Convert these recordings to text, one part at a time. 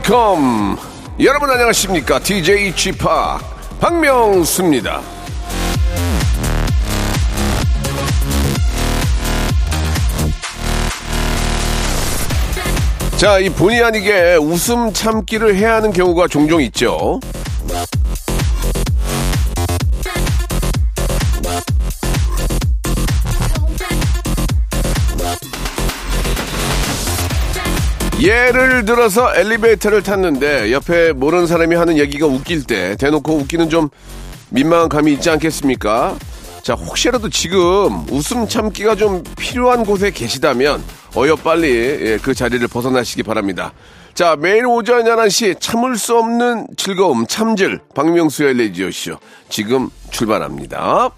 welcome. 여러분 안녕하십니까? DJ p 박명수입니다. 자, 이 본의 아니게 웃음 참기를 해야 하는 경우가 종종 있죠. 예를 들어서 엘리베이터를 탔는데 옆에 모르는 사람이 하는 얘기가 웃길 때 대놓고 웃기는 좀 민망한 감이 있지 않겠습니까? 자, 혹시라도 지금 웃음 참기가 좀 필요한 곳에 계시다면 어여 빨리 예, 그 자리를 벗어나시기 바랍니다. 자, 매일 오전 11시 참을 수 없는 즐거움 참질 박명수의 레디오쇼 지금 출발합니다.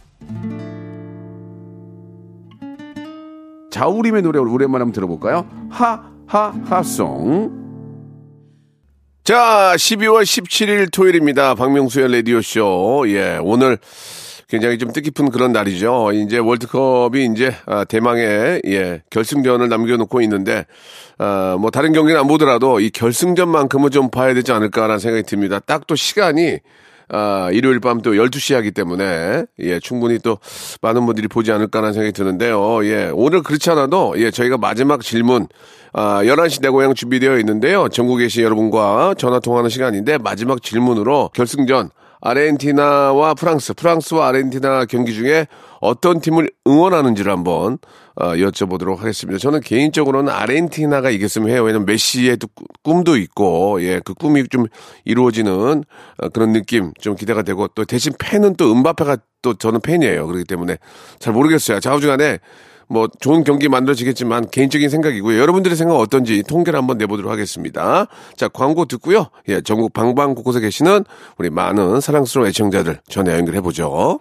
자우림의 노래 오랜만에 한번 들어볼까요? 하 하하송. 자, 12월 17일 토요일입니다. 박명수의 라디오쇼. 예, 오늘 굉장히 좀 뜻깊은 그런 날이죠. 이제 월드컵이 이제 아, 대망의 예, 결승전을 남겨놓고 있는데, 아, 뭐 다른 경기는 안 보더라도 이 결승전만큼은 좀 봐야 되지 않을까라는 생각이 듭니다. 딱 또 시간이 아, 일요일 밤 또 12시에 하기 때문에, 예, 충분히 또 많은 분들이 보지 않을까라는 생각이 드는데요. 예, 오늘 그렇지 않아도, 예, 저희가 마지막 질문, 아, 11시 내 고향 준비되어 있는데요. 전국에 계신 여러분과 전화 통화하는 시간인데, 마지막 질문으로 결승전, 아르헨티나와 프랑스, 프랑스와 아르헨티나 경기 중에 어떤 팀을 응원하는지를 한번 어, 여쭤보도록 하겠습니다. 저는 개인적으로는 아르헨티나가 이겼으면 해요. 왜냐면 메시의 또 꾸- 꿈도 있고, 예, 그 꿈이 좀 이루어지는 어, 그런 느낌 좀 기대가 되고, 또 대신 팬은 또 은바페가 또 저는 팬이에요. 그렇기 때문에 잘 모르겠어요. 좌우중간에 뭐 좋은 경기 만들어지겠지만 개인적인 생각이고요. 여러분들의 생각 은 어떤지 통계를 한번 내보도록 하겠습니다. 자 광고 듣고요. 예, 전국 방방 곳곳에 계시는 우리 많은 사랑스러운 애청자들 전화 연결해 보죠.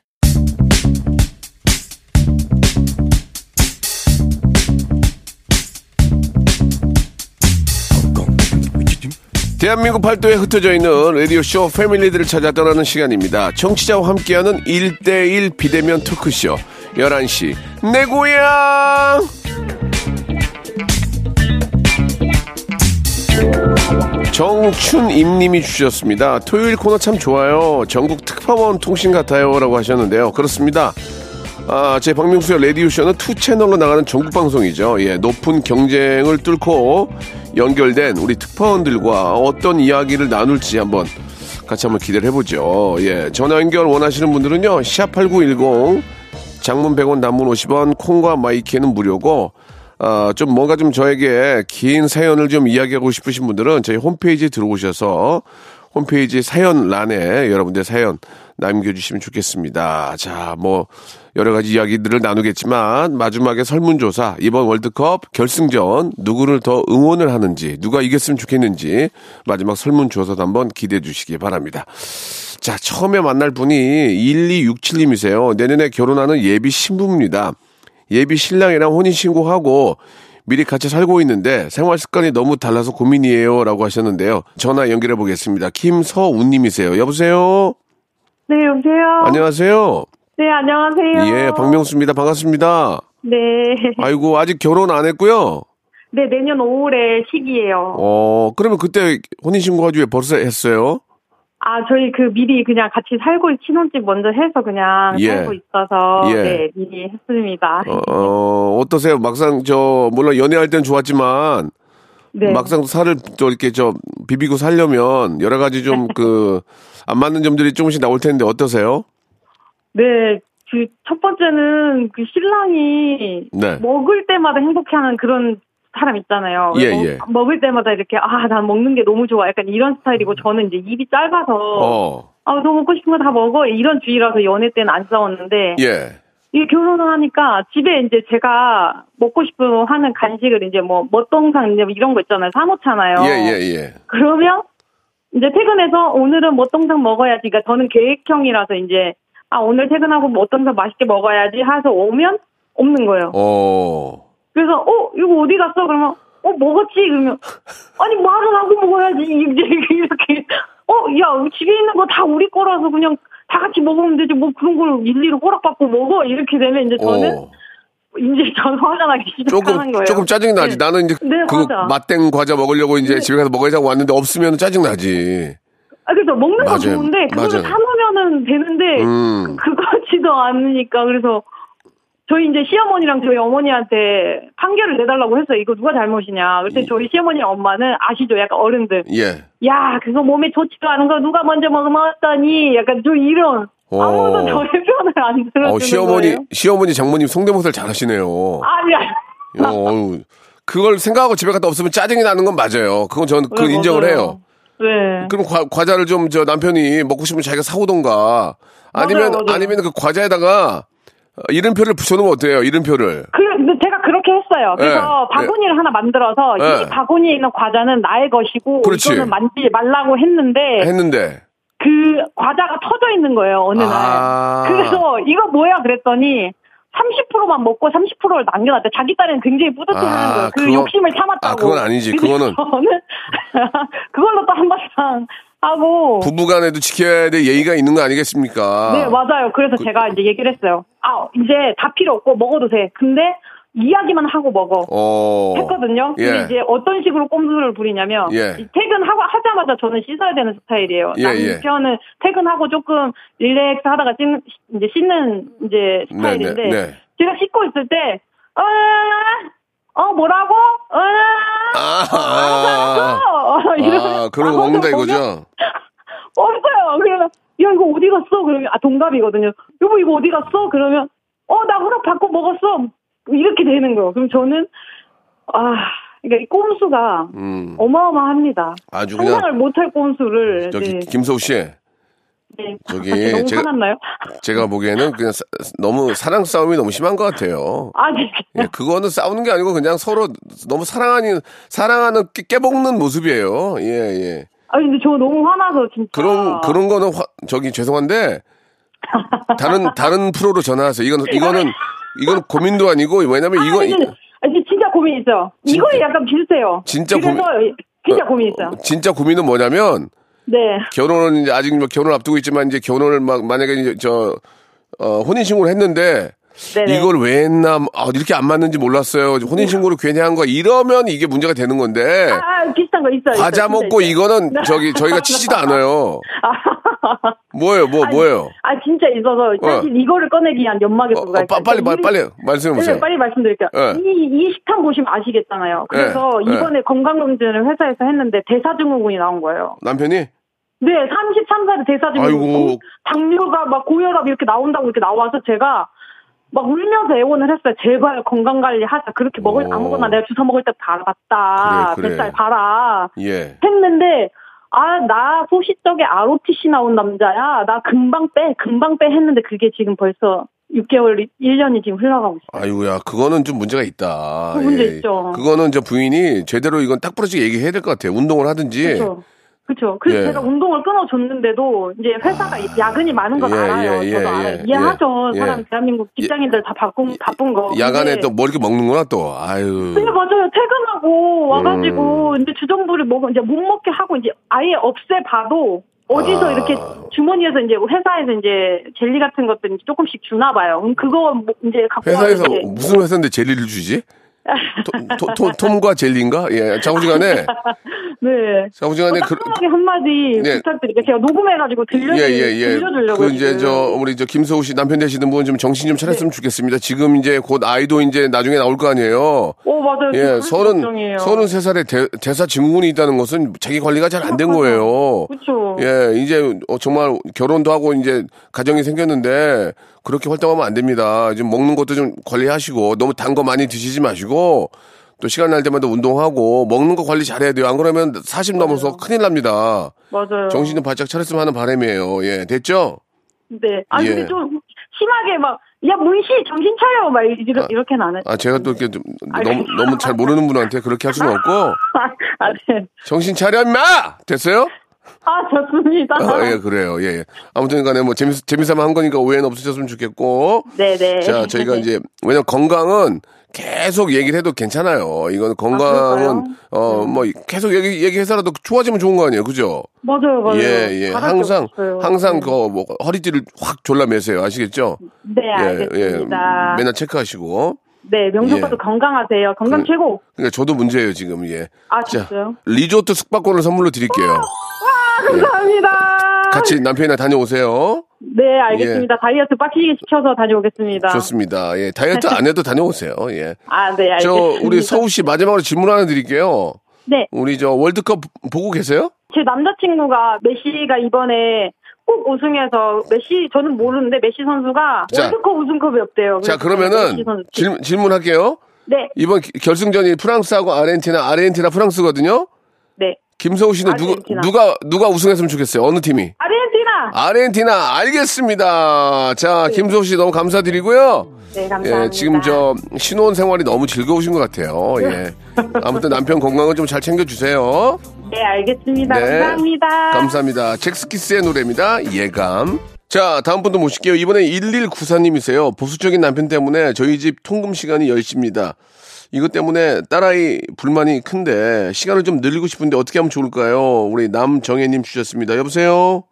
대한민국 팔도에 흩어져 있는 라디오쇼 패밀리들을 찾아 떠나는 시간입니다. 청취자와 함께하는 1대1 비대면 토크쇼 11시 내 고향 정춘임님이 주셨습니다. 토요일 코너 참 좋아요. 전국 특파원 통신 같아요. 라고 하셨는데요. 그렇습니다. 아, 제 박명수의 라디오쇼는 two 채널로 나가는 전국 방송이죠. 예, 높은 경쟁을 뚫고 연결된 우리 특파원들과 어떤 이야기를 나눌지 한번 같이 한번 기대를 해보죠. 예, 전화 연결 원하시는 분들은요, 샵8910 장문 100원, 단문 50원, 콩과 my K는 무료고, 아, 좀 뭔가 좀 저에게 긴 사연을 좀 이야기하고 싶으신 분들은 저희 홈페이지에 들어오셔서 홈페이지 사연란에 여러분들 사연 남겨주시면 좋겠습니다. 자, 뭐, 여러 가지 이야기들을 나누겠지만, 마지막에 설문조사, 이번 월드컵 결승전, 누구를 더 응원을 하는지, 누가 이겼으면 좋겠는지, 마지막 설문조사도 한번 기대해 주시기 바랍니다. 자, 처음에 만날 분이 1267님이세요. 내년에 결혼하는 예비 신부입니다. 예비 신랑이랑 혼인신고하고 미리 같이 살고 있는데 생활 습관이 너무 달라서 고민이에요. 라고 하셨는데요. 전화 연결해 보겠습니다. 김서운님이세요. 여보세요? 네, 여보세요? 안녕하세요. 네, 안녕하세요. 예, 박명수입니다. 반갑습니다. 네. 아이고, 아직 결혼 안 했고요. 네, 내년 5월에 시기예요. 어, 그러면 그때 혼인신고하지 왜 벌써 했어요? 아, 저희 그 미리 그냥 같이 살고, 신혼집 먼저 해서 그냥 예. 살고 있어서, 예. 네, 미리 했습니다. 어, 어, 어떠세요? 막상 저, 물론 연애할 땐 좋았지만, 네. 막상 살을 또 이렇게 저 비비고 살려면 여러 가지 좀 그 안 맞는 점들이 조금씩 나올 텐데 어떠세요? 네, 그 첫 번째는 그 신랑이 네. 먹을 때마다 행복해하는 그런 사람 있잖아요. 예, 먹- 예. 먹을 때마다 이렇게 아, 난 먹는 게 너무 좋아. 약간 이런 스타일이고 저는 이제 입이 짧아서 어. 아, 너 먹고 싶은 거 다 먹어. 이런 주의라서 연애 때는 안 싸웠는데. 예. 이게 결혼을 하니까 집에 이제 제가 먹고 싶은 하는 간식을 이제 뭐, 이제 이런 거 있잖아요. 사 놓잖아요. 예, 예, 예. 그러면 이제 퇴근해서 오늘은 멋동산 먹어야지. 그러니까 저는 계획형이라서 이제 아, 오늘 퇴근하고 멋동산 맛있게 먹어야지 해서 오면 없는 거예요. 어. 그래서 어 이거 어디 갔어? 그러면 어 먹었지 그러면 아니 말을 하고 먹어야지 이제 이렇게 어야 집에 있는 거 다 우리 거라서 그냥 다 같이 먹으면 되지 뭐 그런 걸 일일이 허락받고 먹어 이렇게 되면 이제 저는 어. 이제 저는 화가 나기 시작하는 거예요. 조금 짜증 나지. 네. 나는 이제 네, 그 맞아. 맛땡 과자 먹으려고 이제 집에 가서 먹어야지 왔는데 없으면 짜증 나지. 아 그래서 먹는 건 맞아요. 좋은데 그거를. 사놓으면은 되는데 음. 그거지도 않으니까 그래서 저희 이제 시어머니랑 저희 어머니한테 판결을 내달라고 했어요. 이거 누가 잘못이냐. 그때 저희 시어머니 엄마는 아시죠? 약간 어른들. 예. 야, 그거 몸에 좋지도 않은 거 누가 먼저 먹으면 어떠니? 약간 좀 이런. 어. 아무도 저의 편을 안 들어주는 어, 시어머니, 거예요. 시어머니, 장모님 성대모사를 잘하시네요. 아니야. 어, 어우, 그걸 생각하고 집에 갔다 없으면 짜증이 나는 건 맞아요. 그건 저는 그 네, 인정을 맞아요. 해요. 네. 그럼 과, 과자를 좀 저 남편이 먹고 싶으면 자기가 사오던가 아니면 맞아요, 맞아요. 아니면 그 과자에다가 어, 이름표를 붙여놓으면 어때요? 이름표를. 그, 근데 제가 그렇게 했어요. 그래서 네, 바구니를 하나 만들어서 네. 이 바구니에 있는 과자는 나의 것이고 그렇지. 이거는 만지지 말라고 했는데 했는데. 그 과자가 터져 있는 거예요 어느 날. 아. 그래서 이거 뭐야 그랬더니 30%만 먹고 30%를 남겨놨대. 자기 딸은 굉장히 뿌듯해하는 아, 거예요. 그 그거- 욕심을 참았다고. 아, 그건 아니지. 그거는- 저는 그걸로 또 한바탕 하고. 부부간에도 지켜야 될 예의가 있는 거 아니겠습니까? 네 맞아요. 그래서 제가 이제 얘기를 했어요. 아 이제 다 필요 없고 먹어도 돼. 근데 이야기만 하고 먹어. 어. 했거든요. 예. 근데 이제 어떤 식으로 꼼수를 부리냐면 예. 이 퇴근하고 하자마자 저는 씻어야 되는 스타일이에요. 예, 예. 남편은 퇴근하고 조금 릴렉스 하다가 씻, 이제 씻는 이제 스타일인데 네, 네. 제가 씻고 있을 때 어, 어 뭐라고? 어, 아, 어, 아, 알았어. 이러면 아, 그러고 아무도 먹는다 이거죠? 없어요. 그러면 야 이거 어디 갔어? 그러면 아 동갑이거든요. 여보 이거 어디 갔어? 그러면 어 나 허락 받고 먹었어. 이렇게 되는 거예요. 그럼 저는 아 그러니까 이 꼼수가 음. 어마어마합니다. 아주 상상을 못할 꼼수를 저기 네. 김서우 씨, 네. 저기 아, 너무 제가- 화났나요? 제가 보기에는 그냥 사- 너무 사랑 싸움이 너무 심한 것 같아요. 아, 네. 예, 그거는 싸우는 게 아니고 그냥 서로 너무 사랑하는 사랑하는 깨, 깨먹는 모습이에요. 예, 예. 아 근데 저 너무 화나서 진짜. 그런 그런 거는 화- 저기 죄송한데 다른 다른 프로로 전화하세요. 이건 이거는 이건 고민도 아니고 왜냐면 이거 아, 이제, 아, 진짜 고민 있어요. 이거에 약간 비슷해요. 진짜 그래서 진짜 고민 있어요. 진짜 고민은 뭐냐면 네. 결혼은 이제 아직 뭐 결혼 앞두고 있지만 이제 결혼을 막 만약에 이제 저 어, 혼인 신고를 했는데 네네. 이걸 왜 했나 아, 이렇게 안 맞는지 몰랐어요. 혼인 신고를 괜히 한 거야. 이러면 이게 문제가 되는 건데 아, 아, 비슷한 거 있어요. 과자 있어요. 진짜 먹고 있어요. 이거는 저기 저희가 치지도 않아요. 뭐예요, 뭐 아니, 뭐예요? 아 진짜 있어서 사실 이거를 꺼내기 위한 연막의 어, 어. 빨리 빨리 이- 빨리 말씀해 보세요. 네, 빨리 말씀드릴게요. 네. 이, 이 식탐 보시면 아시겠잖아요. 그래서 네, 이번에 건강검진을 회사에서 했는데 대사증후군이 나온 거예요. 남편이 네, 33살에 대사증후군. 아이고. 당뇨가 막 고혈압 이렇게 나온다고 이렇게 나와서 제가 막 울면서 애원을 했어요. 제발 건강 관리 하자. 그렇게 먹을 오. 아무거나 내가 주사 먹을 때다 알아봤다. 그래, 그래. 뱃살 봐라. 예. 했는데 아 나 소시적에 ROTC 나온 남자야. 나 금방 빼, 금방 빼 했는데 그게 지금 벌써 6개월, 1년이 지금 흘러가고 있어요. 아이고야, 그거는 좀 문제가 있다. 예. 그 문제 있죠. 그거는 저 부인이 제대로 이건 딱 부러지게 얘기해야 될 것 같아요. 운동을 하든지. 그렇죠. 그렇죠. 그래서 예. 제가 운동을 끊어줬는데도 이제 회사가 야근이 많은 건 예, 알아요. 예, 예, 저도 예, 알아요. 예. 이해하죠. 예. 사람 대한민국 직장인들 다 바쁜 바쁜 거. 야간에 근데 또뭐 이렇게 먹는구나 또. 아유. 네 맞아요. 퇴근하고 음. 와가지고 이제 주정부를 먹어 이제 못 먹게 하고 이제 아예 없애봐도 어디서 아. 이렇게 주머니에서 이제 회사에서 이제 젤리 같은 것들 조금씩 주나 봐요. 그럼 그거 뭐 이제 갖고 회사에서 이제 무슨 회사인데 젤리를 주지? 토, 토, 토, 톰과 젤리인가? 예, 자우지간에 네. 자우지간에 그, 따뜻하게 한마디 네. 부탁드릴게요. 제가 녹음해가지고 들려 예, 예, 예. 들려주려고. 그 이제 지금. 저 우리 저 김서우 씨 남편 되시는 분 좀 정신 좀 차렸으면 네. 좋겠습니다. 지금 이제 곧 아이도 이제 나중에 나올 거 아니에요. 오 맞아요. 예, 서른. 서른 세 살에 대, 대사 증후군이 있다는 것은 자기 관리가 잘 안 된. 거예요. 그렇죠. 예, 이제 어, 정말 결혼도 하고 이제 가정이 생겼는데 그렇게 활동하면 안 됩니다. 지금 먹는 것도 좀 관리하시고 너무 단 거 많이 드시지 마시고 또 시간 날 때마다 운동하고 먹는 거 관리 잘해야 돼요. 안 그러면 40 넘어서 큰일 납니다. 맞아요. 정신 좀 바짝 차렸으면 하는 바람이에요. 예, 됐죠? 네. 아니 예. 근데 좀 심하게 막 야 문씨 정신 차려 막 이렇게 이렇게는 안 해. 아, 제가 또 이렇게 좀 아니. 너무, 너무 잘 모르는 분한테 그렇게 할 수는 없고, 아, 네. 정신 차려, 임마! 됐어요? 아 좋습니다. 어, 예, 그래요. 예, 예. 아무튼 간에 뭐 재밌, 재미삼아 한 거니까 오해는 없으셨으면 좋겠고. 네네. 자, 저희가 이제, 왜냐면 건강은 계속 얘기를 해도 괜찮아요. 이건 건강은, 아? 어, 뭐, 계속 얘기, 얘기해서라도 좋아지면 좋은 거 아니에요. 그죠? 맞아요, 맞아요. 예, 예. 항상. 항상 그, 뭐, 허리띠를 확 졸라 매세요. 아시겠죠? 네, 예, 알겠습니다. 맨날 체크하시고. 네, 명소빠도 예. 건강하세요. 건강 그- 최고. 그러니까 저도 문제예요, 지금, 예. 아, 자, 진짜요? 리조트 숙박권을 선물로 드릴게요. 아, 감사합니다. 같이 남편이랑 다녀오세요. 네, 알겠습니다. 다이어트 빡시게 시켜서 다녀오겠습니다. 좋습니다. 예, 다이어트 안 해도 다녀오세요. 예. 아, 네, 저 알겠습니다. 우리 서우 씨 마지막으로 질문 하나 드릴게요. 네, 우리 저 월드컵 보고 계세요? 제 남자친구가 메시가 이번에 꼭 우승해서 메시 저는 모르는데 메시 선수가 자. 월드컵 우승컵이 없대요. 자 그러면은 질, 질문할게요. 네, 이번 기- 결승전이 프랑스하고 아르헨티나, 아르헨티나 프랑스거든요. 네. 김서우 씨는 누구 아르헨티나. 누가 누가 우승했으면 좋겠어요? 어느 팀이? 아르헨티나. 아르헨티나 알겠습니다. 자 김서우 씨 너무 감사드리고요. 네, 감사합니다. 예, 지금 저 신혼 생활이 너무 즐거우신 것 같아요. 예. 아무튼 남편 건강은 좀 잘 챙겨주세요. 네, 알겠습니다. 네. 감사합니다. 감사합니다. 잭스키스의 노래입니다. 예감. 자, 다음 분도 모실게요. 이번에 1194님이세요. 보수적인 남편 때문에 저희 집 통금 시간이 10시입니다. 이것 때문에 딸아이 불만이 큰데 시간을 좀 늘리고 싶은데 어떻게 하면 좋을까요? 우리 남정혜님 주셨습니다. 여보세요?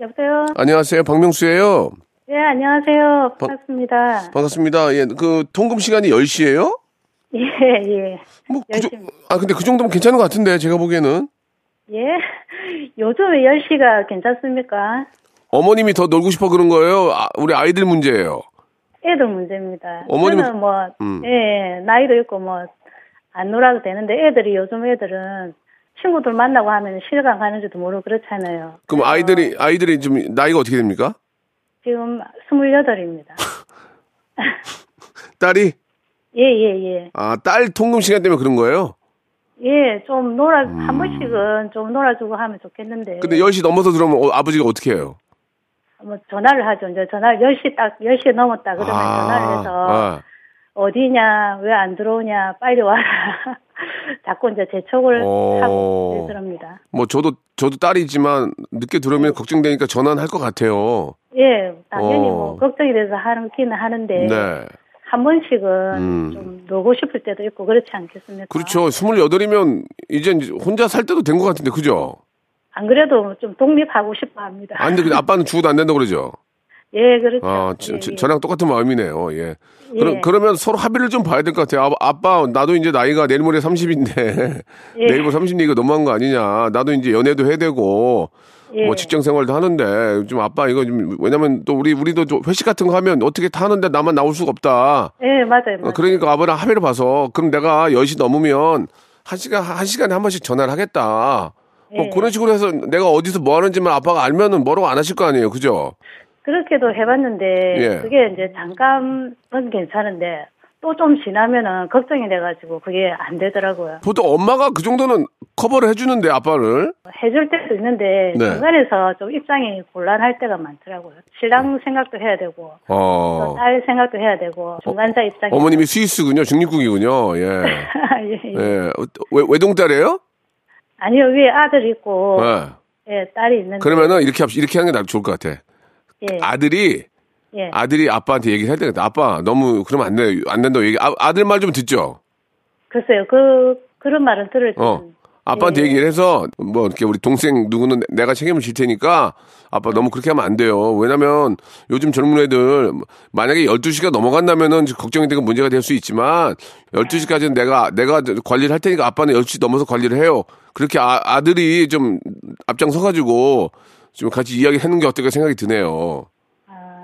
여보세요? 안녕하세요. 박명수예요. 예, 안녕하세요. 반갑습니다. 반갑습니다. 예, 그 통금 시간이 10시예요? 예, 예. 뭐, 그. 아, 근데 그 정도면 괜찮은 것 같은데, 제가 보기에는. 예. 요즘에 10시가 괜찮습니까? 어머님이 더 놀고 싶어 그런 거예요? 아, 우리 아이들 문제예요. 애들 문제입니다. 어머님은- 저는 뭐, 음. 예, 나이도 있고 뭐, 안 놀아도 되는데 애들이 요즘 애들은 친구들 만나고 하면 시간 가는지도 모르고 그렇잖아요. 그럼 아이들이, 아이들이 좀 나이가 어떻게 됩니까? 지금 28입니다. 딸이? 예, 예, 예. 아, 딸 통금 시간 때문에 그런 거예요? 예, 좀 놀아, 한 번씩은 좀 놀아주고 하면 좋겠는데. 음. 근데 10시 넘어서 들어오면 어, 아버지가 어떻게 해요? 뭐 전화를 하죠. 이제 전화를 10시 딱, 10시 넘었다. 그러면 전화를 해서. 아, 어디냐, 왜 안 들어오냐, 빨리 와라. 자꾸 이제 재촉을 어. 하고 그럽니다. 뭐 저도 저도 딸이지만 늦게 들어오면 걱정되니까 전화는 할 것 같아요. 예, 당연히 어. 뭐 걱정이 돼서 하는 기는 하는데 네. 한 번씩은 음. 좀 놀고 싶을 때도 있고 그렇지 않겠습니까? 그렇죠. 28이면 이제 혼자 살 때도 된 것 같은데 그죠? 안 그래도 좀 독립하고 싶어 합니다. 안 돼. 근데 아빠는 죽어도 안 된다고 그러죠. 예, 그렇죠. 아, 저, 예, 저, 예. 저랑 똑같은 마음이네요. 예. 그럼 예. 그러면 서로 합의를 좀 봐야 될 것 같아요. 아, 아빠 나도 이제 나이가 내일 모레 30인데 예. 내일 모레 30인데 이거 너무한 거 아니냐. 나도 이제 연애도 해야 되고 예. 뭐 직장 생활도 하는데 좀 아빠 이거 좀 왜냐면 또 우리 우리도 좀 회식 같은 거 하면 어떻게 타는데 나만 나올 수가 없다. 예, 맞아요. 어, 맞아요. 그러니까 아버랑 합의를 봐서 그럼 내가 10시 넘으면 한 시간 한 시간에 한 번씩 전화를 하겠다. 뭐 예. 그런 식으로 해서 내가 어디서 뭐 하는지만 아빠가 알면은 뭐라고 안 하실 거 아니에요. 그죠? 그렇게도 해봤는데 예. 그게 이제 잠깐은 괜찮은데 또 좀 지나면은 걱정이 돼가지고 그게 안 되더라고요. 보통 엄마가 그 정도는 커버를 해주는데 아빠를 해줄 때도 있는데 네. 중간에서 좀 입장이 곤란할 때가 많더라고요. 신랑 생각도 해야 되고 어, 또딸 생각도 해야 되고 중간자 입장이 어머님이 스위스군요. 중립국이군요. 예. 예, 예. 예. 어, 외, 외동딸이에요? 아니요 위에 아들이 있고 예. 예 딸이 있는데 그러면은 이렇게 합시 이렇게 하는 게 나- 좋을 것 같아. 예, 아들이 예. 아들이 아빠한테 얘기를 해야 되겠다. 아빠 너무 그러면 안 돼. 안 된다고 얘기. 아, 아들 말 좀 듣죠. 글쎄요 그 그런 말은 들을 어. 아빠한테 예. 얘기를 해서 뭐 이렇게 우리 동생 누구는 내가 책임을 질 테니까 아빠 너무 그렇게 하면 안 돼요. 왜냐면 요즘 젊은 애들 만약에 12시가 넘어간다면은 걱정이 되고 문제가 될 수 있지만 12시까지는 내가 내가 관리를 할 테니까 아빠는 10시 넘어서 관리를 해요. 그렇게 아, 아들이 좀 앞장서 가지고 좀 같이 이야기 하는 게 어떨까 생각이 드네요.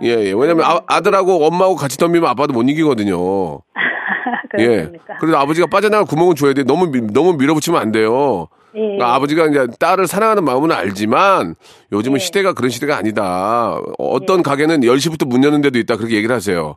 예, 예. 왜냐면 아, 아들하고 엄마하고 같이 덤비면 아빠도 못 이기거든요. 예. 그래서 아버지가 빠져나갈 구멍은 줘야 돼. 너무 미- 너무 밀어붙이면 안 돼요. 예. 그러니까 아버지가 이제 딸을 사랑하는 마음은 알지만 요즘은 예. 시대가 그런 시대가 아니다. 어, 어떤 가게는 10시부터 문 여는 데도 있다. 그렇게 얘기를 하세요.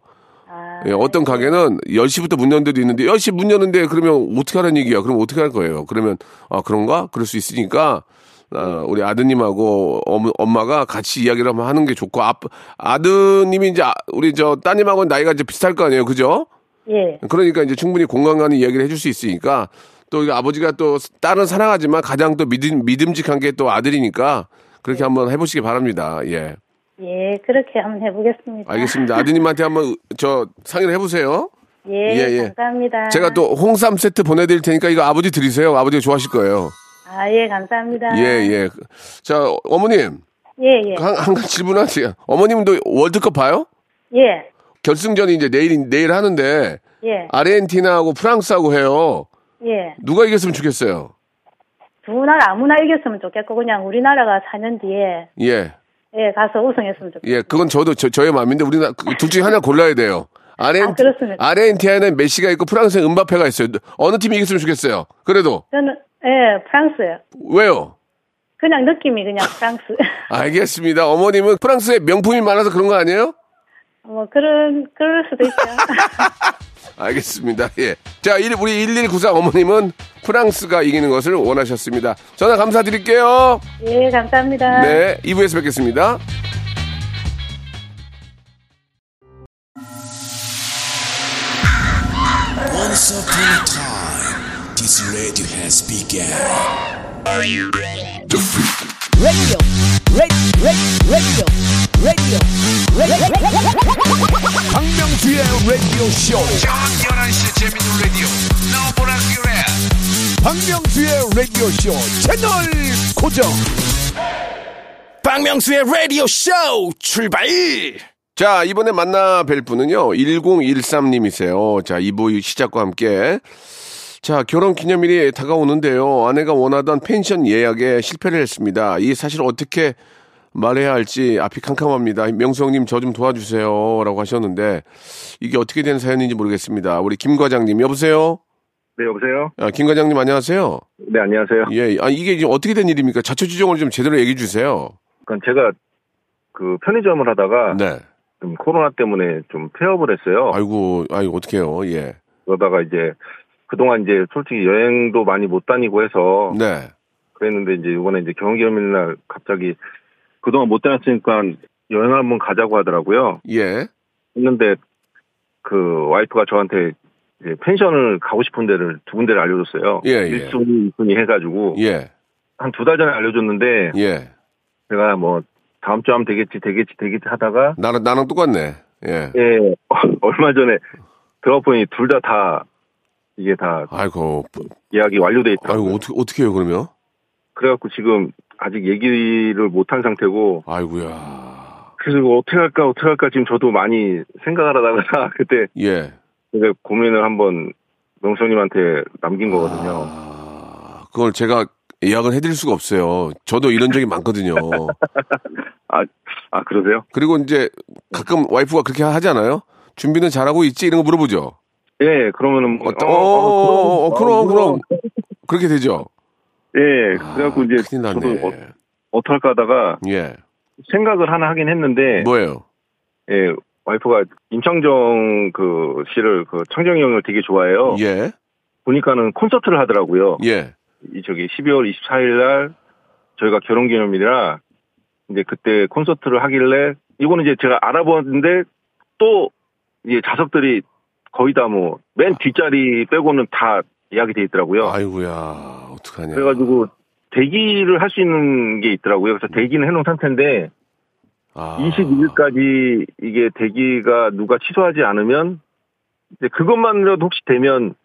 아, 예, 어떤 가게는 10시부터 문 여는 데도 있는데 10시 문 여는데 그러면 어떻게 하라는 얘기야? 그럼 어떻게 할 거예요? 그러면 아 그런가? 그럴 수 있으니까 아, 우리 아드님하고 엄, 엄마가 같이 이야기를 한번 하는 게 좋고 아, 아드님이 이제 아- 우리 저 따님하고는 나이가 이제 비슷할 거 아니에요, 그죠? 예. 그러니까 이제 충분히 공감 가는 이야기를 해줄 수 있으니까 또 아버지가 또 딸은 사랑하지만 가장 또 믿음, 믿음직한 게 또 아들이니까 그렇게 한번 해보시기 바랍니다. 예. 예, 그렇게 한번 해보겠습니다. 알겠습니다. 아드님한테 한번 저 상의를 해보세요. 예, 예, 예. 감사합니다. 제가 또 홍삼 세트 보내드릴 테니까 이거 아버지 드리세요. 아버지가 좋아하실 거예요. 아, 예, 감사합니다. 예, 예. 자, 어머님. 예, 예. 한, 한 가지 질문 하세요. 어머님도 월드컵 봐요? 예, 결승전이 이제 내일, 내일 하는데 예, 아르헨티나하고 프랑스하고 해요. 예. 누가 이겼으면 좋겠어요? 두 나라 아무나 이겼으면 좋겠고, 그냥 우리나라가 4년 뒤에, 예. 예, 가서 우승했으면 좋겠고. 예, 그건 저도 저, 저의 마음인데 우리나 그둘 중에 하나 골라야 돼요. 아르헨, 아, 그렇습니다. 아르헨티나는 메시가 있고 프랑스에 은바페가 있어요. 어느 팀이 이겼으면 좋겠어요. 그래도 저는, 예, 프랑스요. 왜요? 그냥 느낌이 그냥 프랑스. 알겠습니다. 어머님은 프랑스에 명품이 많아서 그런 거 아니에요? 뭐, 그런, 그럴 수도 있죠. 알겠습니다. 예. 자, 일- 우리 1194 어머님은 프랑스가 이기는 것을 원하셨습니다. 전화 감사드릴게요. 예, 감사합니다. 네, 2부에서 뵙겠습니다. Radio has begun. radio, radio, radio, radio, 박명수의 라디오 쇼. 저녁 11시 재밌는 라디오 너보라 그래 박명수의 라디오 쇼 채널 고정. 박명수의 라디오 쇼 출발! 자, 이번에 만나 뵐 분은요, 1013님이세요. 자, 2부 시작과 함께. 자, 결혼 기념일이 다가오는데요. 아내가 원하던 펜션 예약에 실패를 했습니다. 이 사실 어떻게 말해야 할지 앞이 캄캄합니다. 명수 형님 저 좀 도와주세요. 라고 하셨는데, 이게 어떻게 된 사연인지 모르겠습니다. 우리 김 과장님, 여보세요? 네, 여보세요? 아, 김 과장님 안녕하세요? 네, 안녕하세요. 예, 아, 이게 지금 어떻게 된 일입니까? 자초지종을 좀 제대로 얘기해 주세요. 그러니까 제가 그 편의점을 하다가 네. 좀 코로나 때문에 좀 폐업을 했어요. 아이고, 아이고, 어떡해요. 예. 그러다가 이제 그동안 이제 솔직히 여행도 많이 못 다니고 해서 네. 그랬는데 이제 이번에 이제 경기염일 날 갑자기 그동안 못 다녔으니까 여행을 한번 가자고 하더라고요. 예. 했는데 그 와이프가 저한테 이제 펜션을 가고 싶은 데를 두 군데를 알려줬어요. 예, 예. 1순위, 2순위 해가지고 예. 한 두 달 전에 알려줬는데 예. 제가 뭐 다음 주 하면 되겠지 되겠지 되겠지 하다가 나랑, 나랑 똑같네. 예. 예, 얼마 전에 들어보니 둘 다 다 이게 다 아이고, 예약이 완료돼 있다. 아이고, 어떻게, 어떻게 해요, 그러면? 그래갖고 지금 아직 얘기를 못한 상태고 아이고야. 그래서 이거 어떻게 할까 어떻게 할까 지금 저도 많이 생각을 하다가 그때 예. 제가 고민을 한번 명수님한테 남긴 거거든요. 아, 그걸 제가 예약을 해드릴 수가 없어요. 저도 이런 적이 많거든요. 아, 아 그러세요? 그리고 이제 가끔 와이프가 그렇게 하잖아요. 준비는 잘하고 있지? 이런 거 물어보죠. 예, 그러면은 뭐, 어, 어, 어, 어, 그럼, 그럼. 그렇게 되죠. 예, 그래갖고 이제 큰일 저도 났네. 어, 어떡할까 하다가 예. 생각을 하나 하긴 했는데 뭐예요? 예, 와이프가 임창정 그 씨를 그 청정이 형을 되게 좋아해요. 예. 보니까는 콘서트를 하더라고요. 예. 이 저기 12월 24일 날 저희가 결혼 기념일이라 이제 그때 콘서트를 하길래 이거는 이제 제가 알아봤는데 또 이제 좌석들이 거의 다 뭐 맨 뒷자리 빼고는 다 예약이 돼 있더라고요. 아이고야. 어떡하냐. 그래가지고 대기를 할 수 있는 게 있더라고요. 그래서 대기는 해놓은 상태인데 아. 22일까지 이게 대기가 누가 취소하지 않으면 이제 그것만이라도 혹시 되면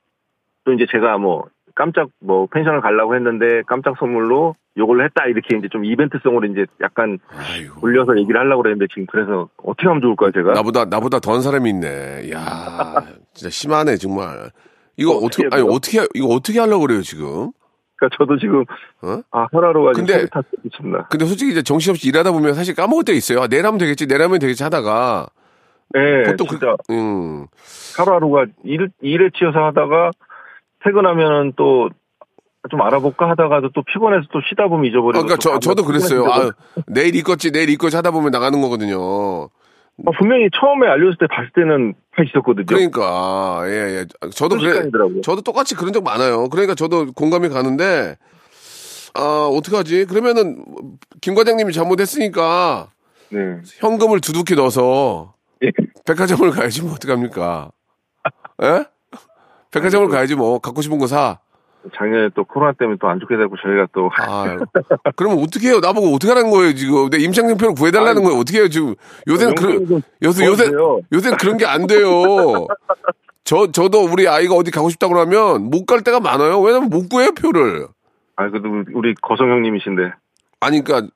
또 이제 제가 뭐 깜짝 뭐 펜션을 가려고 했는데 깜짝 선물로 요걸 했다 이렇게 이제 좀 이벤트성으로 이제 약간 아이고. 올려서 얘기를 하려고 그랬는데 지금 그래서 어떻게 하면 좋을까요 제가? 나보다 나보다 더한 사람이 있네. 야, 진짜 심하네 정말. 이거 어떻게 어떻게 아니 해요? 어떻게 이거 어떻게 하려고 그래요 지금? 그러니까 저도 지금 어? 아 지금 근데- 탔습니다 근데 솔직히 이제 정신없이 일하다 보면 사실 까먹을 때가 있어요. 아, 내일 하면 되겠지, 내일 하면 되겠지 하다가 네, 보통 진짜 그, 음, 하루하루가 일, 일에 치여서 하다가 퇴근하면은 또 좀 알아볼까 하다가도 또 피곤해서 또 쉬다 보면 잊어버리고. 아, 그러니까 또저 저도 그랬어요. 아, 내일 있겠지, 내일 있겠지 하다 보면 나가는 거거든요. 어, 분명히 처음에 알려줬을 때 봤을 때는 있었거든요. 그러니까 예, 예. 저도 그래. 저도 똑같이 그런 적 많아요. 그러니까 저도 공감이 가는데 아, 어떡하지? 그러면은 김 과장님이 잘못했으니까 네. 현금을 두둑히 넣어서 예. 백화점을 가야지 뭐 어떡합니까? 예? 백화점을 가야지 뭐 갖고 싶은 거 사. 작년에 또 코로나 때문에 또 안 좋게 되고 저희가 또 아, 그러면 어떻게 해요? 나보고 어떻게 하라는 거예요, 지금? 내 임창정표를 구해달라는 거예요. 어떻게 해요, 지금? 요새는 그런, 요새, 요새. 요새는 그런 게 안 돼요. 저, 저도 우리 아이가 어디 가고 싶다고 하면 못 갈 때가 많아요. 왜냐면 못 구해요, 표를. 아 그래도 우리 거성 형님이신데 아니, 그니까,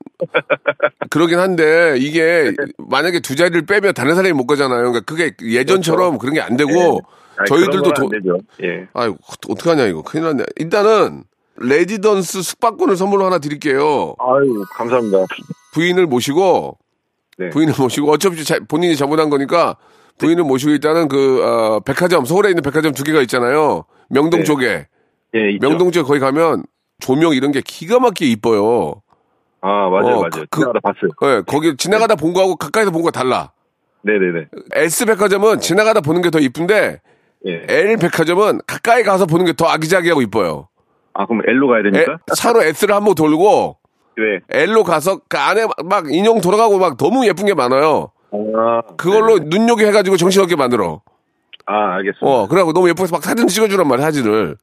그러긴 한데, 이게, 만약에 두 자리를 빼면 다른 사람이 못 가잖아요. 그러니까 그게 예전처럼 그런게 안 되고, 아니, 저희들도 돈. 예. 아유, 어떡하냐, 이거. 큰일 났네. 일단은, 레지던스 숙박권을 선물로 하나 드릴게요. 아유 감사합니다. 부인을 모시고 네. 부인을 모시고 어차피 자- 본인이 저번한 거니까 부인을 모시고 일단은 그 어, 백화점 서울에 있는 백화점 두 개가 있잖아요. 명동 네. 쪽에 예. 명동 쪽에 거기 가면 조명 이런 게 기가 막히게 이뻐요. 아 맞아요 어, 맞아요. 그- 지나가다 봤어요. 예, 거기 지나가다 본 거하고 가까이서 본 거 달라. 네네네. S 백화점은 지나가다 보는 게 더 이쁜데 예. L 백화점은 가까이 가서 보는 게 더 아기자기하고 이뻐요. 아 그럼 L로 가야 에, 됩니까? 차로 S를 한번 돌고 네. L로 가서 그 안에 막- 막 인형 돌아가고 막 너무 예쁜 게 많아요. 아, 그걸로 네. 눈요기 해가지고 정신없게 만들어. 아 알겠습니다. 어, 그래갖고 너무 예뻐서 막 사진 찍어주란 말이야, 사진을.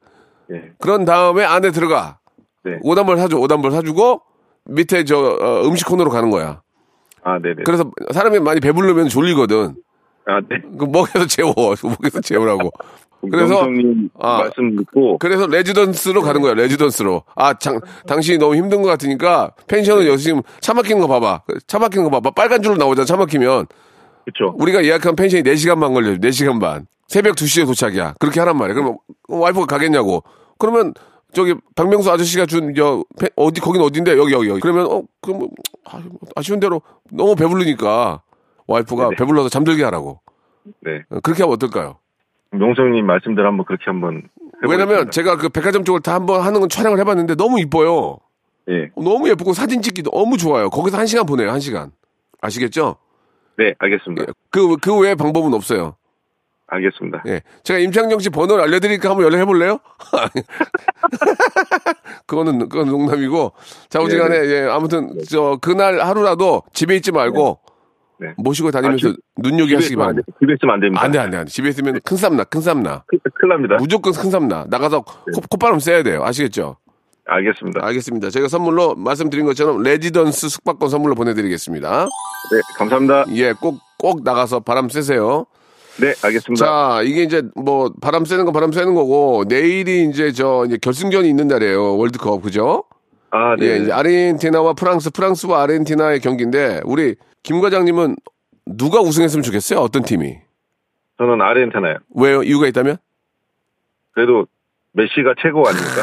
예. 그런 다음에 안에 들어가. 네. 오단벌 사줘, 오단벌 사주고, 밑에 저, 어, 음식 코너로 가는 거야. 아 네네. 그래서 사람이 많이 배부르면 졸리거든. 아 네. 그 먹여서 재워. 먹여서 재우라고. 그래서, 아. 말씀 듣고 그래서 레지던스로 가는 거야, 레지던스로. 아, 장, 당신이 너무 힘든 것 같으니까 펜션은 여기 지금 차 막히는 거 봐봐. 차 막히는 거 봐봐. 빨간 줄로 나오잖아, 차 막히면. 그렇죠. 우리가 예약한 펜션이 4시간만 걸려요. 4시간 반. 새벽 2시에 도착이야. 그렇게 하란 말이야. 그러면 와이프가 가겠냐고. 그러면 저기 박명수 아저씨가 준 저 어디 거긴 어딘데 여기 여기 여기. 그러면 어 그럼 뭐, 아, 아쉬운 대로 너무 배부르니까 와이프가 네네. 배불러서 잠들게 하라고. 네. 어, 그렇게 하면 어떨까요? 명성님 말씀대로 한번 그렇게 한번. 왜냐면. 제가 그 백화점 쪽을 다 한번 하는 건 촬영을 해봤는데 너무 이뻐요. 예. 너무 예쁘고 사진 찍기 너무 좋아요. 거기서 한 시간 보내요. 한 시간. 아시겠죠? 네 알겠습니다. 그그 외에 방법은 없어요. 알겠습니다. 예. 제가 임창정 씨 번호를 알려드리니까 한번 연락해 볼래요? 그거는, 그건 농담이고. 자, 어지간에, 예, 아무튼, 저, 그날 하루라도 집에 있지 말고, 네. 모시고 다니면서 아, 집- 눈요기 집에 하시기 있으면 안 바랍니다. 돼- 집에 있으면 안 됩니다. 안 돼, 안 돼, 안 돼. 집에 있으면 큰 쌈 나, 큰 쌈 나. 큰- 큰일 납니다. 무조건 큰 쌈 나. 나가서 코, 콧바람 쐬야 돼요. 아시겠죠? 알겠습니다. 알겠습니다. 저희가 선물로 말씀드린 것처럼 레지던스 숙박권 선물로 보내드리겠습니다. 네 감사합니다. 예, 꼭, 꼭 나가서 바람 쐬세요. 네 알겠습니다. 자, 이게 이제 뭐 바람 쐬는 건 바람 쐬는 거고 내일이 이제 저 이제 결승전이 있는 날이에요. 월드컵 그죠? 아 네. 예, 이제 아르헨티나와 프랑스, 프랑스와 아르헨티나의 경기인데 우리 김 과장님은 누가 우승했으면 좋겠어요? 어떤 팀이? 저는 아르헨티나요. 왜요? 이유가 있다면? 그래도 메시가 최고 아닙니까?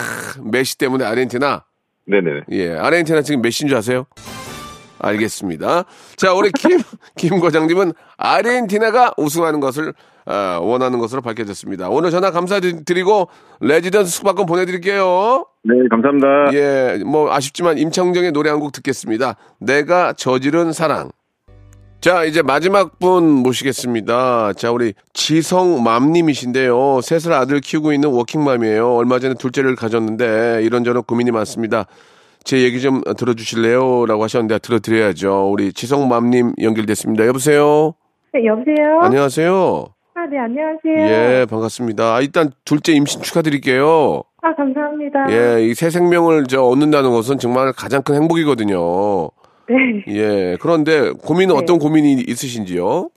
메시 때문에 아르헨티나. 네네. 예, 아르헨티나 지금 메시인 줄 아세요? 알겠습니다. 자, 우리 김, 김 과장님은 아르헨티나가 우승하는 것을, 아, 원하는 것으로 밝혀졌습니다. 오늘 전화 감사드리고, 레지던스 숙박권 보내드릴게요. 네 감사합니다. 예, 뭐, 아쉽지만 임창정의 노래 한 곡 듣겠습니다. 내가 저지른 사랑. 자, 이제 마지막 분 모시겠습니다. 자, 우리 지성맘님이신데요. 세살 아들 키우고 있는 워킹맘이에요. 얼마 전에 둘째를 가졌는데 이런저런 고민이 많습니다. 제 얘기 좀 들어주실래요? 라고 하셨는데 들어드려야죠. 우리 지성맘님 연결됐습니다. 여보세요? 네, 여보세요? 안녕하세요. 아, 네, 안녕하세요. 예, 반갑습니다. 아, 일단 둘째 임신 축하드릴게요. 아, 감사합니다. 예, 이 새 생명을 저 얻는다는 것은 정말 가장 큰 행복이거든요. 네. 예, 그런데 고민은 네. 어떤 고민이 있으신지요?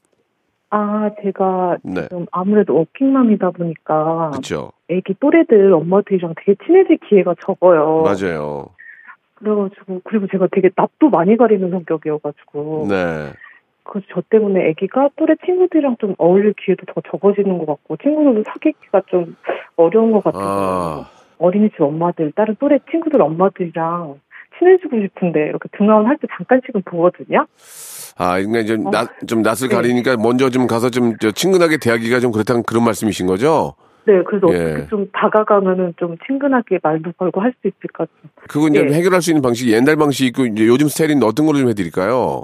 아, 제가 네. 지금 아무래도 워킹맘이다 보니까 그렇죠. 애기 또래들 엄마들이랑 되게 친해질 기회가 적어요. 맞아요. 그래가지고 그리고 제가 되게 낯도 많이 가리는 성격이어가지고 네. 그래서 저 때문에 아기가 또래 친구들이랑 좀 어울릴 기회도 더 적어지는 것 같고 친구들도 사귀기가 좀 어려운 것 같아서 아, 어린이집 엄마들 다른 또래 친구들 엄마들이랑 친해지고 싶은데 이렇게 등하원 할 때 잠깐씩은 보거든요. 아, 그러니까 좀, 어. 낯, 좀 낯을 네. 가리니까 먼저 좀 가서 좀저 친근하게 대하기가 좀 그렇다는 그런 말씀이신 거죠? 네, 그래서 예. 어떻게 좀 다가가면은 좀 친근하게 말도 걸고 할 수 있을까 좀. 그건 이제 예. 해결할 수 있는 방식이 옛날 방식이 있고 이제 요즘 스타일인 어떤 걸로 좀 해드릴까요?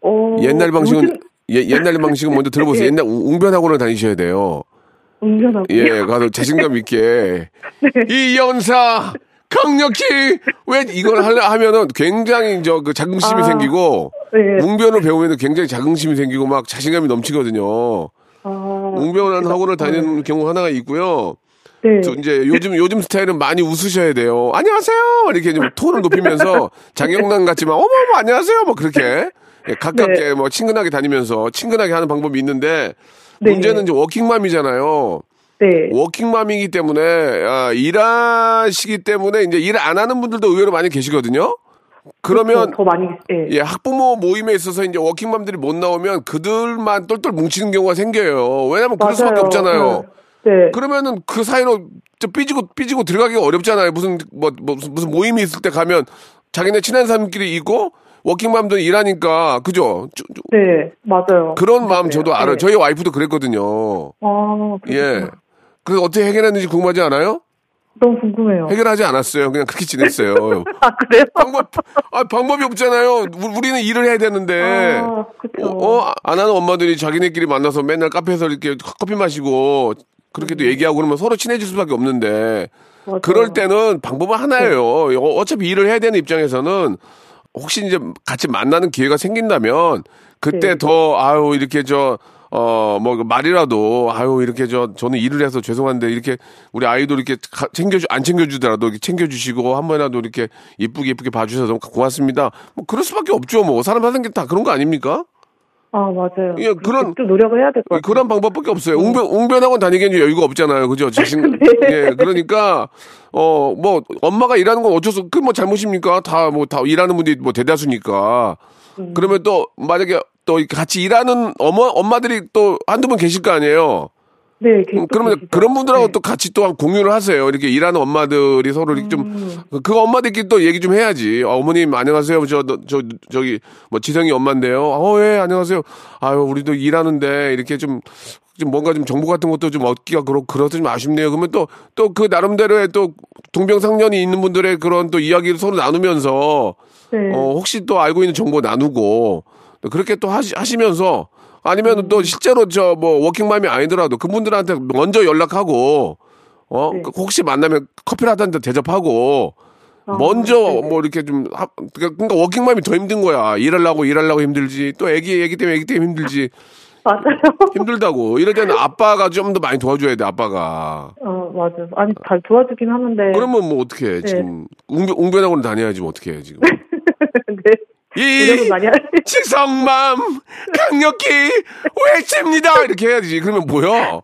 어, 옛날 방식은 요즘, 예, 옛날 방식은 먼저 들어보세요. 옛날 웅- 웅변학원을 다니셔야 돼요. 웅변하고. 예, 가서 자신감 있게. 이 연사, 강력히, 왜 이걸 하려 하면은 굉장히 저 그 자긍심이 아, 생기고, 네. 웅변을 배우면 굉장히 자긍심이 생기고 막 자신감이 넘치거든요. 아, 웅변 학원을 다니는 경우 하나가 있고요. 네. 저 이제 요즘 요즘 스타일은 많이 웃으셔야 돼요. 안녕하세요. 이렇게 좀 톤을 높이면서 장영란 같지만 어머 어머 안녕하세요. 뭐 그렇게 예, 가깝게 네. 뭐 친근하게 다니면서 친근하게 하는 방법이 있는데 네. 문제는 이제 워킹맘이잖아요. 네. 워킹맘이기 때문에 아, 일하시기 때문에 이제 일 안 하는 분들도 의외로 많이 계시거든요. 그러면 더 많이, 예. 예, 학부모 모임에 있어서 이제 워킹맘들이 못 나오면 그들만 똘똘 뭉치는 경우가 생겨요. 왜냐면 그럴 수밖에. 없잖아요. 네. 네. 그러면은 그 사이로 저 삐지고 삐지고 들어가기가 어렵잖아요. 무슨 뭐, 뭐 무슨, 모임이 있을 때 가면 자기네 친한 사람끼리 있고 워킹맘들 일하니까 그죠? 네, 맞아요. 그런 마음 저도 알아요. 네. 저희 와이프도 그랬거든요. 아, 예. 그렇구나. 그래서 어떻게 해결했는지 궁금하지 않아요? 너무 궁금해요. 해결하지 않았어요. 그냥 그렇게 지냈어요. 아, 그래요? 방법 아 방법이 없잖아요. 우- 우리는 일을 해야 되는데. 아. 어, 어, 안 하는 엄마들이 자기네끼리 만나서 맨날 카페에서 이렇게 커피 마시고 그렇게 또 얘기하고 그러면 서로 친해질 수밖에 없는데 맞아요. 그럴 때는 방법은 하나예요. 어, 어차피 일을 해야 되는 입장에서는 혹시 이제 같이 만나는 기회가 생긴다면 그때 네. 더 아유 이렇게 저 어, 뭐, 말이라도, 아유, 이렇게 저, 저는 일을 해서 죄송한데, 이렇게, 우리 아이도 이렇게 가- 챙겨주, 안 챙겨주더라도 이렇게 챙겨주시고, 한 번이라도 이렇게 이쁘게 이쁘게 봐주셔서 너무 고맙습니다. 뭐, 그럴 수밖에 없죠, 뭐. 사람 사는 게 다 그런 거 아닙니까? 아, 맞아요. 예, 그런- 좀 노력을 해야 될 것 같아요. 그런 방법밖에 없어요. 웅변, 웅변학원 다니기에는 여유가 없잖아요. 그죠? 자신, 네. 예, 그러니까, 어, 뭐, 엄마가 일하는 건 어쩔 수, 그 뭐 잘못입니까? 다, 뭐, 다 일하는 분들이 뭐 대다수니까. 음. 그러면 또, 만약에 또 같이 일하는 어머, 엄마들이 또 한두 분 계실 거 아니에요? 네, 음, 그러면 계시죠. 그런 분들하고 네. 또 같이 또 공유를 하세요. 이렇게 일하는 엄마들이 서로 이렇게 좀, 음. 그- 그 엄마들끼리 또 얘기 좀 해야지. 어, 어머님, 안녕하세요. 저, 저, 저 기, 뭐, 지성이 엄마인데요. 어, 예, 안녕하세요. 아유, 우리도 일하는데, 이렇게 좀, 좀 뭔가 좀 정보 같은 것도 좀 얻기가 그렇, 그렇도 좀 아쉽네요. 그러면 또, 또 그 나름대로의 또 동병상련이 있는 분들의 그런 또 이야기를 서로 나누면서, 네. 어, 혹시 또 알고 있는 정보 나누고, 또 그렇게 또 하시, 하시면서, 아니면 음. 또 실제로 저 뭐 워킹맘이 아니더라도 그분들한테 먼저 연락하고, 어, 네. 혹시 만나면 커피라도 한잔 대접하고, 아, 먼저 네네. 뭐 이렇게 좀, 하- 그러니까 워킹맘이 더 힘든 거야. 일하려고 일하려고 힘들지. 또 애기, 애기 때문에 애기 때문에 힘들지. 맞아요. 힘들다고. 이럴 때는 아빠가 좀 더 많이 도와줘야 돼, 아빠가. 어, 맞아요. 아니, 잘 도와주긴 하는데. 그러면 뭐 어떻게 해, 지금. 웅변, 웅변학원 다녀야지 뭐 어떻게 해, 지금. 네. 이 지성맘 강력히 외칩니다. 이렇게 해야지. 그러면 뭐야? 어,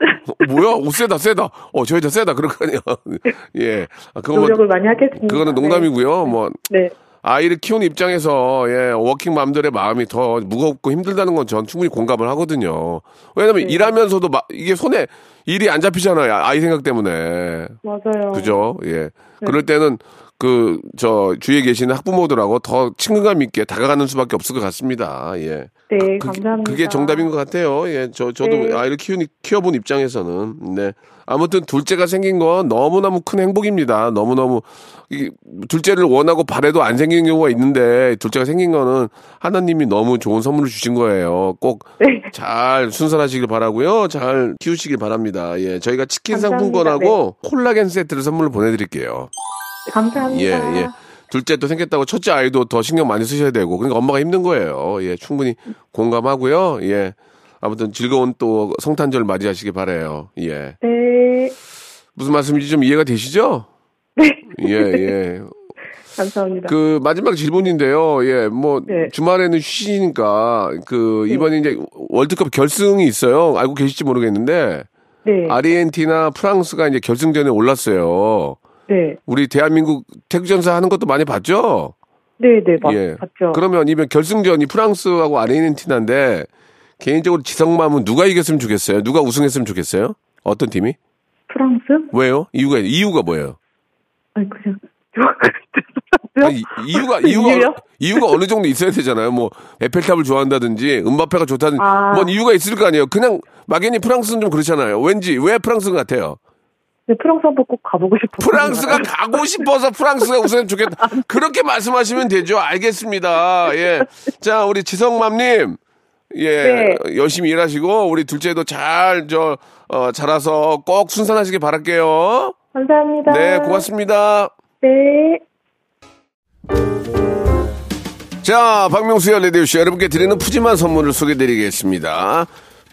뭐야? 오 세다 세다. 어저 여자 세다. 그럴 거 아니야? 예. 아, 그거 뭐 노력을 많이 하겠습니다. 그거는 농담이고요. 뭐 네. 아이를 키우는 입장에서 예 워킹맘들의 마음이 더 무겁고 힘들다는 건 전 충분히 공감을 하거든요. 왜냐면 네. 일하면서도 막 이게 손에 일이 안 잡히잖아요. 아이 생각 때문에. 맞아요. 그죠? 예. 그럴 때는 그, 저, 주위에 계시는 학부모들하고 더 친근감 있게 다가가는 수밖에 없을 것 같습니다. 예. 네, 그게, 감사합니다. 그게 정답인 것 같아요. 예. 저, 저도 네. 아이를 키우니, 키워본 입장에서는. 네. 아무튼 둘째가 생긴 건 너무너무 큰 행복입니다. 너무너무, 이, 둘째를 원하고 바래도 안 생기는 경우가 있는데, 둘째가 생긴 거는 하나님이 너무 좋은 선물을 주신 거예요. 꼭 네. 잘 순산하시길 바라고요. 잘 키우시길 바랍니다. 예. 저희가 치킨 감사합니다. 네. 상품권하고 콜라겐 세트를 선물로 보내드릴게요. 감사합니다. 예, 예. 둘째 또 생겼다고 첫째 아이도 더 신경 많이 쓰셔야 되고, 그러니까 엄마가 힘든 거예요. 예, 충분히 공감하고요. 예. 아무튼 즐거운 또 성탄절 맞이하시기 바래요. 예. 네. 무슨 말씀인지 좀 이해가 되시죠? 네. 예, 예. 감사합니다. 그 마지막 질문인데요. 예, 뭐 네. 주말에는 쉬시니까 그 이번에 이제 월드컵 결승이 있어요. 알고 계실지 모르겠는데 네. 아르헨티나, 프랑스가 이제 결승전에 올랐어요. 네. 우리 대한민국 태극전사 하는 것도 많이 봤죠? 네, 네, 맞, 예. 맞죠. 그러면 이번 결승전이 프랑스하고 아르헨티나인데 개인적으로 지성맘은 누가 이겼으면 좋겠어요? 누가 우승했으면 좋겠어요? 어떤 팀이? 프랑스? 왜요? 이유가 이유가 뭐예요? 아니, 그냥. 아니, 이유가 이유가? 이유가 어느 정도 있어야 되잖아요. 뭐 에펠탑을 좋아한다든지 음바페가 좋다든 아. 뭔 이유가 있을 거 아니에요. 그냥 막연히 프랑스는 좀 그렇잖아요. 왠지 왜 프랑스 같아요? 네, 프랑스 한번 꼭 가보고 싶어요. 프랑스가 가고 싶어서 프랑스가 우승했으면 좋겠다. 그렇게 말씀하시면 되죠. 알겠습니다. 예. 자, 우리 지성맘님. 예, 네. 열심히 일하시고 우리 둘째도 잘 저 어, 자라서 꼭 순산하시길 바랄게요. 감사합니다. 네, 고맙습니다. 네. 자, 박명수의 레디오쇼 여러분께 드리는 푸짐한 선물을 소개드리겠습니다.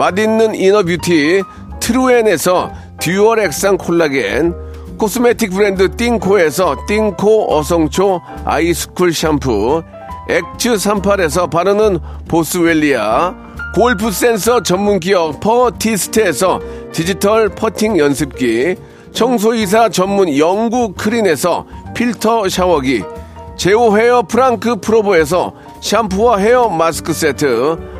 맛있는 이너뷰티 트루엔에서 dual 액상 콜라겐, cosmetic 브랜드 띵코에서 띵코 어성초 아이스쿨 샴푸, 엑츠 38에서 바르는 보스웰리아, 골프 센서 전문 기업 퍼티스트에서 디지털 퍼팅 연습기, 청소이사 전문 영구 크린에서 필터 샤워기, 제오 헤어 프랑크 프로보에서 샴푸와 헤어 마스크 세트,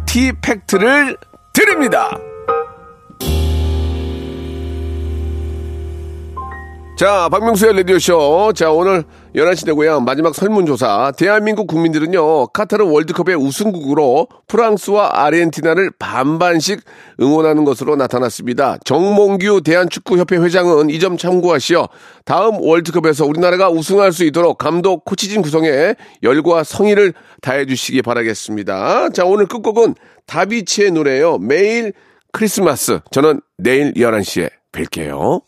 티 팩트를 드립니다. 자, 박명수의 라디오쇼. 자, 오늘 11시 되고요. 마지막 설문조사. 대한민국 국민들은요, 카타르 월드컵의 우승국으로 프랑스와 아르헨티나를 반반씩 응원하는 것으로 나타났습니다. 정몽규 대한축구협회 회장은 이 점 참고하시어 다음 월드컵에서 우리나라가 우승할 수 있도록 감독 코치진 구성에 열과 성의를 다해 주시기 바라겠습니다. 자, 오늘 끝곡은 다비치의 노래예요. 매일 크리스마스. 저는 내일 11시에 뵐게요.